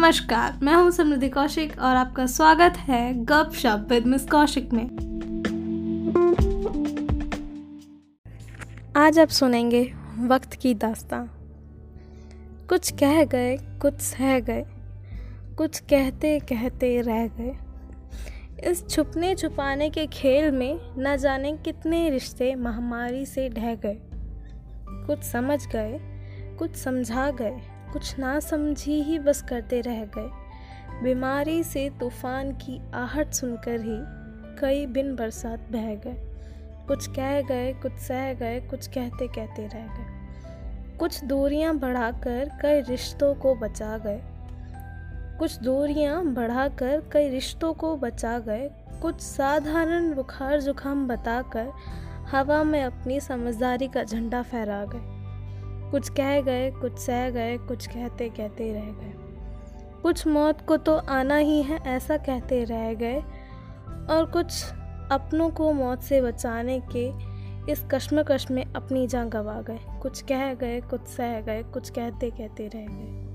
नमस्कार, मैं हूँ समृद्धि कौशिक और आपका स्वागत है गप शप विद मिस कौशिक में। आज आप सुनेंगे वक्त की दास्तां। कुछ कह गए, कुछ सह गए, कुछ कहते कहते रह गए। इस छुपने छुपाने के खेल में न जाने कितने रिश्ते महामारी से ढह गए। कुछ समझ गए, कुछ समझा गए कुछ ना समझी ही बस करते रह गए। बीमारी से तूफ़ान की आहट सुनकर ही कई बिन बरसात बह गए। कुछ कह गए, कुछ सह गए, कुछ कहते कहते रह गए। कुछ दूरियाँ बढ़ाकर कई रिश्तों को बचा गए। कुछ दूरियाँ बढ़ाकर कई रिश्तों को बचा गए। कुछ साधारण बुखार जुकाम बताकर हवा में अपनी समझदारी का झंडा फहरा गए। कुछ कह गए, कुछ सह गए, कुछ कहते कहते रह गए। कुछ मौत को तो आना ही है, ऐसा कहते रह गए। और कुछ अपनों को मौत से बचाने के इस कश्मकश में अपनी जान गंवा गए। कुछ कह गए, कुछ सह गए, कुछ कहते कहते रह गए।